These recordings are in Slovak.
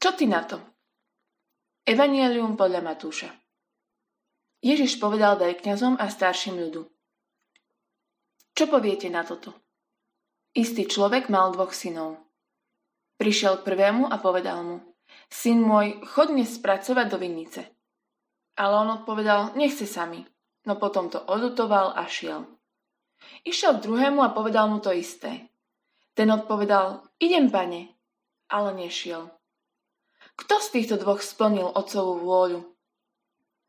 Čo ty na to? Evangelium podľa Matúša Ježiš povedal veľkňazom a starším ľudu. Čo poviete na toto? Istý človek mal dvoch synov. Prišiel k prvému a povedal mu, syn môj, chod dnes spracovať do vinnice. Ale on odpovedal, nechce sa mi, no potom to odutoval a šiel. Išiel k druhému a povedal mu to isté. Ten odpovedal, idem pane, ale nešiel. Kto z týchto dvoch splnil otcovú vôľu?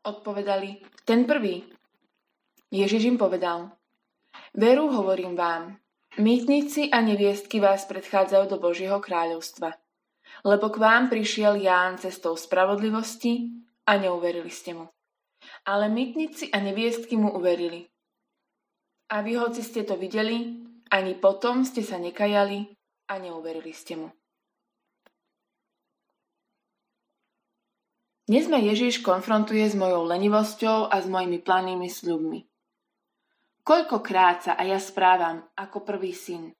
Odpovedali, ten prvý. Ježiš im povedal, veru hovorím vám, mýtnici a neviestky vás predchádzajú do Božieho kráľovstva. Lebo k vám prišiel Ján cestou spravodlivosti a neuverili ste mu. Ale mýtnici a neviestky mu uverili. A vy, hoci ste to videli, ani potom ste sa nekajali a neuverili ste mu. Dnes ma Ježiš konfrontuje s mojou lenivosťou a s mojimi planými sľubmi. Koľkokrát sa a ja správam ako prvý syn.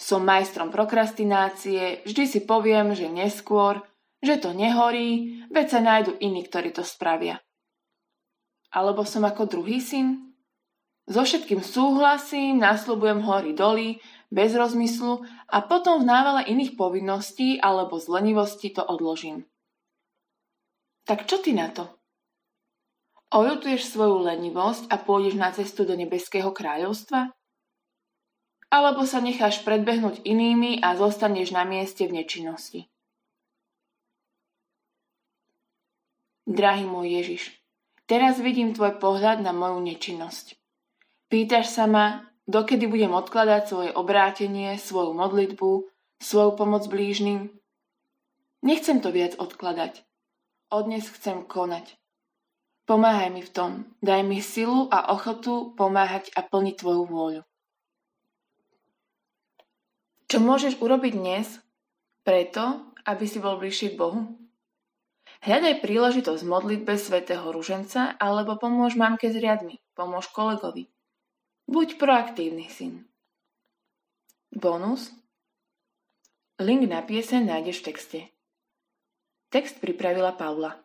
Som majstrom prokrastinácie, vždy si poviem, že neskôr, že to nehorí, veď sa nájdu iní, ktorí to spravia. Alebo som ako druhý syn? So všetkým súhlasím, nasľubujem hory doly, bez rozmyslu a potom v návale iných povinností alebo z lenivosti to odložím. Tak čo ty na to? Oľutuješ svoju lenivosť a pôjdeš na cestu do nebeského kráľovstva? Alebo sa necháš predbehnúť inými a zostaneš na mieste v nečinnosti? Drahý môj Ježiš, teraz vidím tvoj pohľad na moju nečinnosť. Pýtaš sa ma, dokedy budem odkladať svoje obrátenie, svoju modlitbu, svoju pomoc blížnym? Nechcem to viac odkladať. Od dnes chcem konať. Pomáhaj mi v tom. Daj mi silu a ochotu pomáhať a plniť tvoju vôľu. Čo môžeš urobiť dnes preto, aby si bol bližší k Bohu? Hľadaj príležitosť modlitbe svätého Ruženca alebo pomôž mamke s riadmi, pomôž kolegovi. Buď proaktívny syn. Bonus. Link na pieseň nájdeš v texte. Текст приправила Паула.